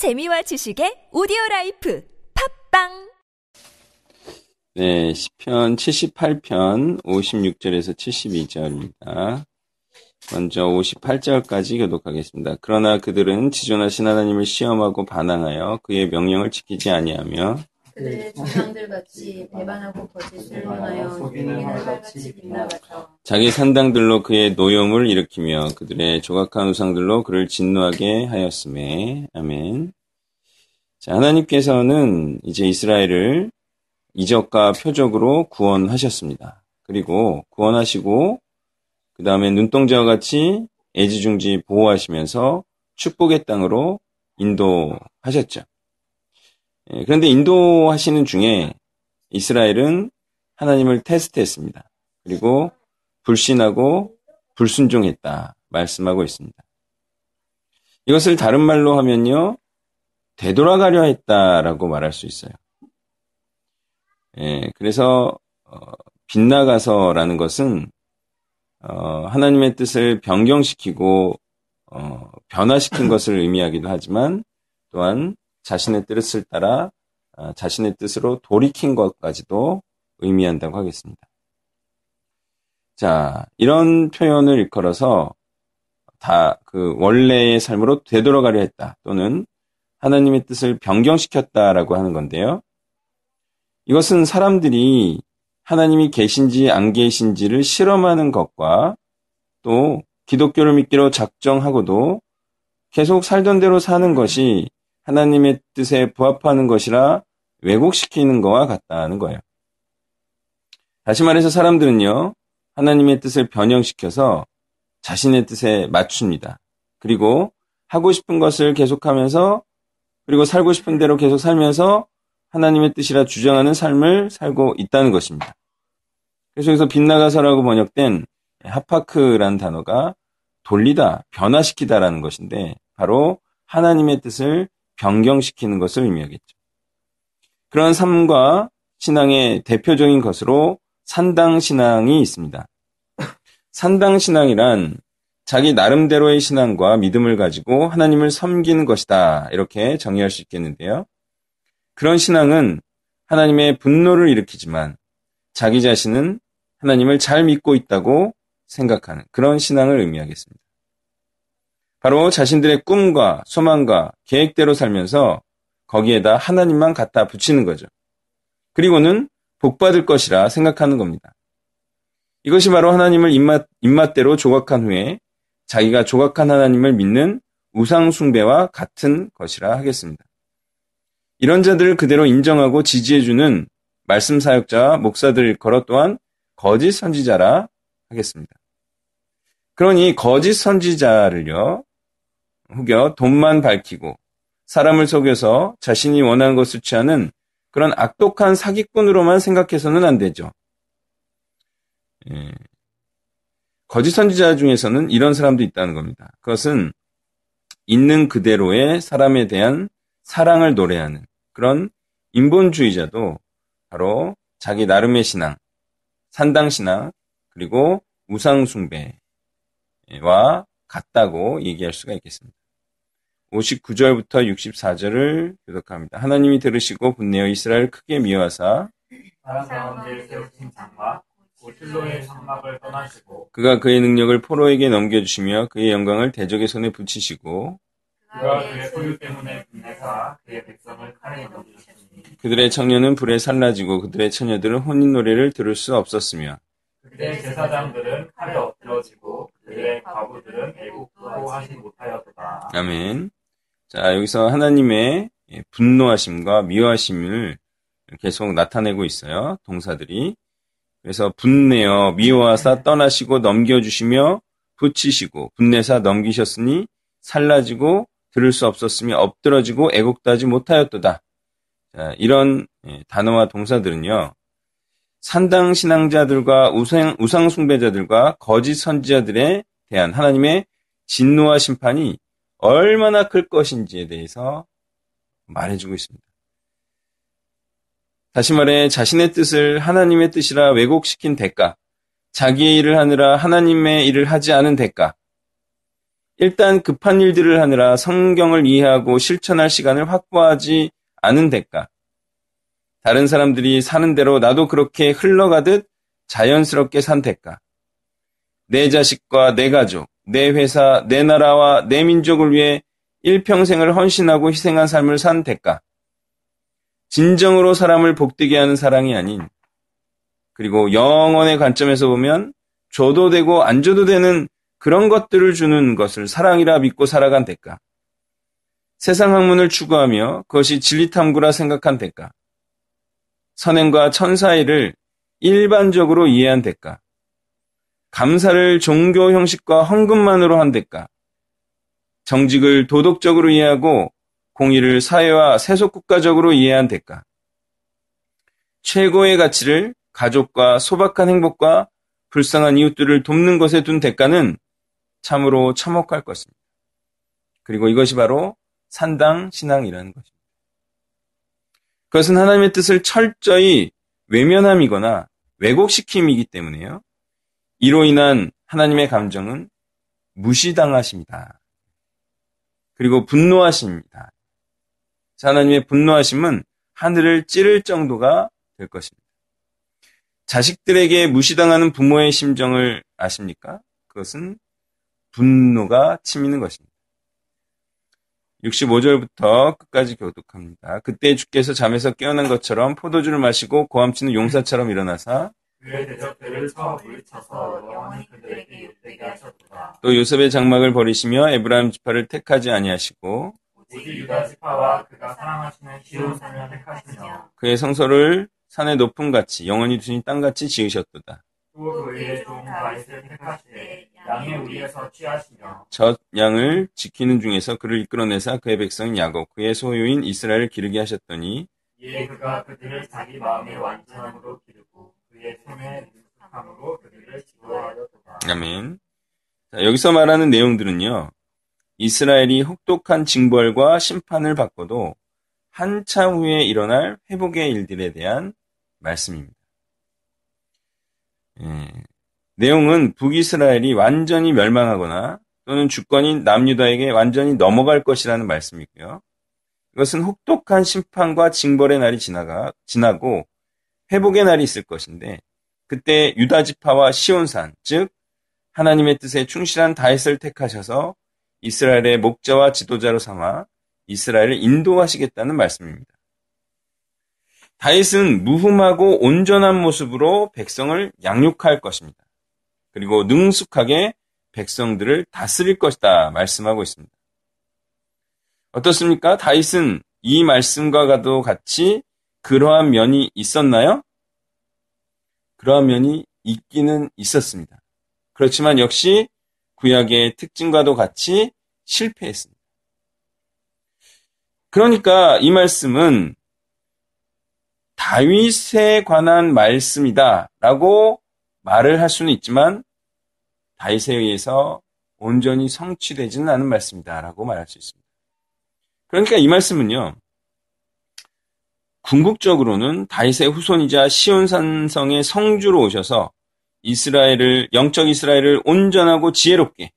재미와 지식의 오디오 라이프 팟빵 네, 시편 78편 56절에서 72절입니다. 먼저 58절까지 교독하겠습니다. 그러나 그들은 지존하신 하나님을 시험하고 반항하여 그의 명령을 지키지 아니하며 그들의 조상들 같이 배반하고 거짓을 행하여 속이는 활같이 빗나가서 자기 산당들로 그의 노염을 일으키며 그들의 조각한 우상들로 그를 진노하게 하였음에 아멘. 자, 하나님께서는 이제 이스라엘을 이적과 표적으로 구원하셨습니다. 그리고 구원하시고 그 다음에 눈동자와 같이 애지중지 보호하시면서 축복의 땅으로 인도하셨죠. 예, 그런데 인도하시는 중에 이스라엘은 하나님을 테스트했습니다. 그리고 불신하고 불순종했다 말씀하고 있습니다. 이것을 다른 말로 하면요, 되돌아가려 했다라고 말할 수 있어요. 예, 그래서 어, 빗나가서라는 것은 어, 하나님의 뜻을 변경시키고 어, 변화시킨 것을 의미하기도 하지만 또한 자신의 뜻을 따라 아, 자신의 뜻으로 돌이킨 것까지도 의미한다고 하겠습니다. 자, 이런 표현을 일컬어서 다 그 원래의 삶으로 되돌아가려 했다 또는 하나님의 뜻을 변경시켰다라고 하는 건데요. 이것은 사람들이 하나님이 계신지 안 계신지를 실험하는 것과 또 기독교를 믿기로 작정하고도 계속 살던 대로 사는 것이 하나님의 뜻에 부합하는 것이라 왜곡시키는 것과 같다는 거예요. 다시 말해서 사람들은요, 하나님의 뜻을 변형시켜서 자신의 뜻에 맞춥니다. 그리고 하고 싶은 것을 계속하면서 그리고 살고 싶은 대로 계속 살면서 하나님의 뜻이라 주장하는 삶을 살고 있다는 것입니다. 그래서 여기서 빗나가서라고 번역된 하파크라는 단어가 돌리다, 변화시키다라는 것인데 바로 하나님의 뜻을 변경시키는 것을 의미하겠죠. 그런 삶과 신앙의 대표적인 것으로 산당신앙이 있습니다. 산당신앙이란 자기 나름대로의 신앙과 믿음을 가지고 하나님을 섬기는 것이다. 이렇게 정의할 수 있겠는데요. 그런 신앙은 하나님의 분노를 일으키지만 자기 자신은 하나님을 잘 믿고 있다고 생각하는 그런 신앙을 의미하겠습니다. 바로 자신들의 꿈과 소망과 계획대로 살면서 거기에다 하나님만 갖다 붙이는 거죠. 그리고는 복받을 것이라 생각하는 겁니다. 이것이 바로 하나님을 입맛, 입맛대로 조각한 후에 자기가 조각한 하나님을 믿는 우상숭배와 같은 것이라 하겠습니다. 이런 자들을 그대로 인정하고 지지해주는 말씀 사역자와 목사들 걸어 또한 거짓 선지자라 하겠습니다. 그러니 거짓 선지자를요, 혹여 돈만 밝히고 사람을 속여서 자신이 원하는 것을 취하는 그런 악독한 사기꾼으로만 생각해서는 안 되죠. 예. 거짓 선지자 중에서는 이런 사람도 있다는 겁니다. 그것은 있는 그대로의 사람에 대한 사랑을 노래하는 그런 인본주의자도 바로 자기 나름의 신앙, 산당신앙, 그리고 우상숭배와 같다고 얘기할 수가 있겠습니다. 59절부터 64절을 교독합니다. 하나님이 들으시고 분내어 이스라엘 크게 미워하사 다른 가운데 세우신 장과 그가 그의 능력을 포로에게 넘겨주시며 그의 영광을 대적의 손에 붙이시고 그들의 청년은 불에 살라지고 그들의 처녀들은 혼인 노래를 들을 수 없었으며 그들의 제사장들은 칼에 엎드러지고 그들의 과부들은 애국도 하지 못하였도다. 아멘. 자, 여기서 하나님의 분노하심과 미워하심을 계속 나타내고 있어요. 동사들이. 그래서 분내어 미워하사 떠나시고 넘겨주시며 붙이시고 분내사 넘기셨으니 살라지고 들을 수 없었으며 엎드러지고 애국하지 못하였도다. 자, 이런 단어와 동사들은요. 산당 신앙자들과 우상, 우상 숭배자들과 거짓 선지자들에 대한 하나님의 진노와 심판이 얼마나 클 것인지에 대해서 말해주고 있습니다. 다시 말해 자신의 뜻을 하나님의 뜻이라 왜곡시킨 대가, 자기의 일을 하느라 하나님의 일을 하지 않은 대가, 일단 급한 일들을 하느라 성경을 이해하고 실천할 시간을 확보하지 않은 대가. 다른 사람들이 사는 대로 나도 그렇게 흘러가듯 자연스럽게 산 대가. 내 자식과 내 가족, 내 회사, 내 나라와 내 민족을 위해 일평생을 헌신하고 희생한 삶을 산 대가. 진정으로 사람을 복되게 하는 사랑이 아닌, 그리고 영원의 관점에서 보면 줘도 되고 안 줘도 되는 그런 것들을 주는 것을 사랑이라 믿고 살아간 대가. 세상 학문을 추구하며 그것이 진리 탐구라 생각한 대가. 선행과 천사의를 일반적으로 이해한 대가. 감사를 종교 형식과 헌금만으로 한 대가. 정직을 도덕적으로 이해하고 공의를 사회와 세속국가적으로 이해한 대가. 최고의 가치를 가족과 소박한 행복과 불쌍한 이웃들을 돕는 것에 둔 대가는 참으로 참혹할 것입니다. 그리고 이것이 바로 산당 신앙이라는 것입니다. 그것은 하나님의 뜻을 철저히 외면함이거나 왜곡시킴이기 때문에요. 이로 인한 하나님의 감정은 무시당하십니다. 그리고 분노하십니다. 하나님의 분노하심은 하늘을 찌를 정도가 될 것입니다. 자식들에게 무시당하는 부모의 심정을 아십니까? 그것은 분노가 치미는 것입니다. 65절부터 끝까지 교독합니다. 그때 주께서 잠에서 깨어난 것처럼 포도주를 마시고 고함치는 용사처럼 일어나사. 또 요셉의 장막을 버리시며 에브라임 지파를 택하지 아니하시고 오직 유다 지파와 그가 사랑하시는 시온 산을 택하시며 그의 성소를 산의 높음 같이 영원히 두신 땅 같이 지으셨도다. 또 그의 종 다윗을 택하시되 양의 우리에서 취하시며 저 양을 지키는 중에서 그를 이끌어내사 그의 백성인 야곱 그의 소유인 이스라엘을 기르게 하셨더니 이에 그가 그들을 자기 마음의 완전함으로 기르고 그의 손에 능숙함으로 그들을 지도하였도다. 아멘. 자, 여기서 말하는 내용들은요. 이스라엘이 혹독한 징벌과 심판을 받고도 한참 후에 일어날 회복의 일들에 대한 말씀입니다. 예, 내용은 북이스라엘이 완전히 멸망하거나 또는 주권이 남유다에게 완전히 넘어갈 것이라는 말씀이고요. 이것은 혹독한 심판과 징벌의 날이 지나가, 지나고 회복의 날이 있을 것인데 그때 유다 지파와 시온산, 즉 하나님의 뜻에 충실한 다윗을 택하셔서 이스라엘의 목자와 지도자로 삼아 이스라엘을 인도하시겠다는 말씀입니다. 다윗은 무흠하고 온전한 모습으로 백성을 양육할 것입니다. 그리고 능숙하게 백성들을 다스릴 것이다 말씀하고 있습니다. 어떻습니까? 다윗은 이 말씀과도 같이 그러한 면이 있었나요? 그러한 면이 있기는 있었습니다. 그렇지만 역시 구약의 특징과도 같이 실패했습니다. 그러니까 이 말씀은 다윗에 관한 말씀이다라고 말을 할 수는 있지만 다윗에 의해서 온전히 성취되지는 않은 말씀이다라고 말할 수 있습니다. 그러니까 이 말씀은요. 궁극적으로는 다윗의 후손이자 시온산성의 성주로 오셔서 이스라엘을 영적 이스라엘을 온전하고 지혜롭게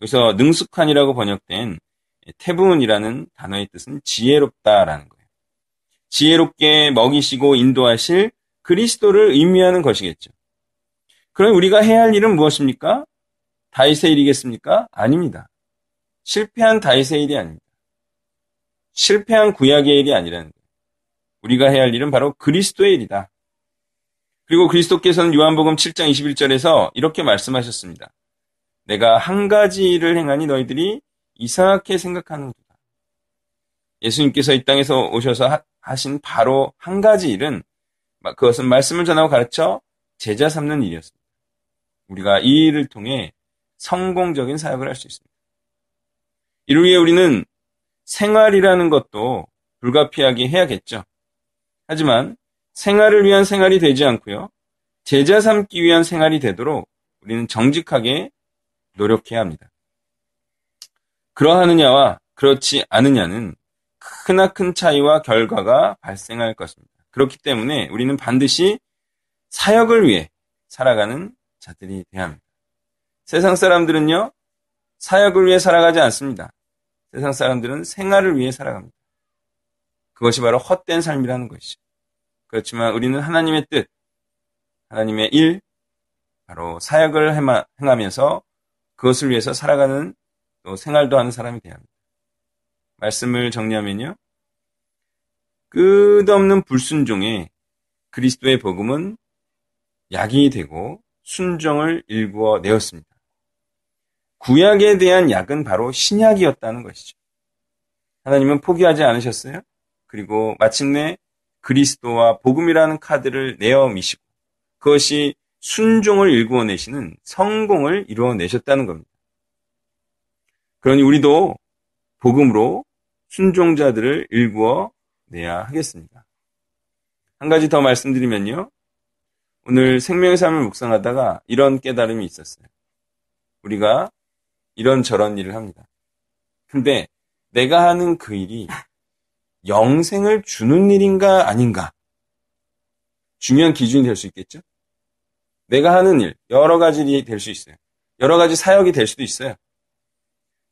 여기서 능숙한이라고 번역된 태분이라는 단어의 뜻은 지혜롭다라는 거예요. 지혜롭게 먹이시고 인도하실 그리스도를 의미하는 것이겠죠. 그럼 우리가 해야 할 일은 무엇입니까? 다윗의 일이겠습니까? 아닙니다. 실패한 다윗의 일이 아닙니다. 실패한 구약의 일이 아니라는 거예요. 우리가 해야 할 일은 바로 그리스도의 일이다. 그리고 그리스도께서는 요한복음 7장 21절에서 이렇게 말씀하셨습니다. 내가 한 가지 일을 행하니 너희들이 이상하게 생각하는구나. 예수님께서 이 땅에서 오셔서 하신 바로 한 가지 일은 그것은 말씀을 전하고 가르쳐 제자 삼는 일이었습니다. 우리가 이 일을 통해 성공적인 사역을 할 수 있습니다. 이를 위해 우리는 생활이라는 것도 불가피하게 해야겠죠. 하지만 생활을 위한 생활이 되지 않고요. 제자 삼기 위한 생활이 되도록 우리는 정직하게 노력해야 합니다. 그러하느냐와 그렇지 않느냐는 크나큰 차이와 결과가 발생할 것입니다. 그렇기 때문에 우리는 반드시 사역을 위해 살아가는 자들이 되어야 합니다. 세상 사람들은요, 사역을 위해 살아가지 않습니다. 세상 사람들은 생활을 위해 살아갑니다. 그것이 바로 헛된 삶이라는 것이죠. 그렇지만 우리는 하나님의 뜻, 하나님의 일, 바로 사역을 행하면서 그것을 위해서 살아가는 또 생활도 하는 사람이 되야 합니다. 말씀을 정리하면요. 끝없는 불순종에 그리스도의 복음은 약이 되고 순종을 일구어 내었습니다. 구약에 대한 약은 바로 신약이었다는 것이죠. 하나님은 포기하지 않으셨어요? 그리고 마침내 그리스도와 복음이라는 카드를 내어 미시고 그것이 순종을 일구어 내시는 성공을 이루어 내셨다는 겁니다. 그러니 우리도 복음으로 순종자들을 일구어 내야 하겠습니다. 한 가지 더 말씀드리면요. 오늘 생명의 삶을 묵상하다가 이런 깨달음이 있었어요. 우리가 이런 저런 일을 합니다. 근데 내가 하는 그 일이 영생을 주는 일인가 아닌가? 중요한 기준이 될 수 있겠죠? 내가 하는 일, 여러 가지 일이 될 수 있어요. 여러 가지 사역이 될 수도 있어요.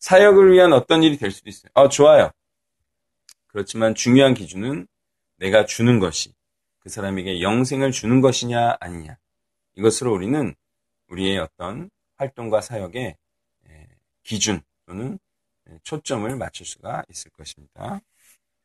사역을 위한 어떤 일이 될 수도 있어요. 아, 좋아요. 그렇지만 중요한 기준은 내가 주는 것이 그 사람에게 영생을 주는 것이냐 아니냐. 이것으로 우리는 우리의 어떤 활동과 사역의 기준 또는 초점을 맞출 수가 있을 것입니다.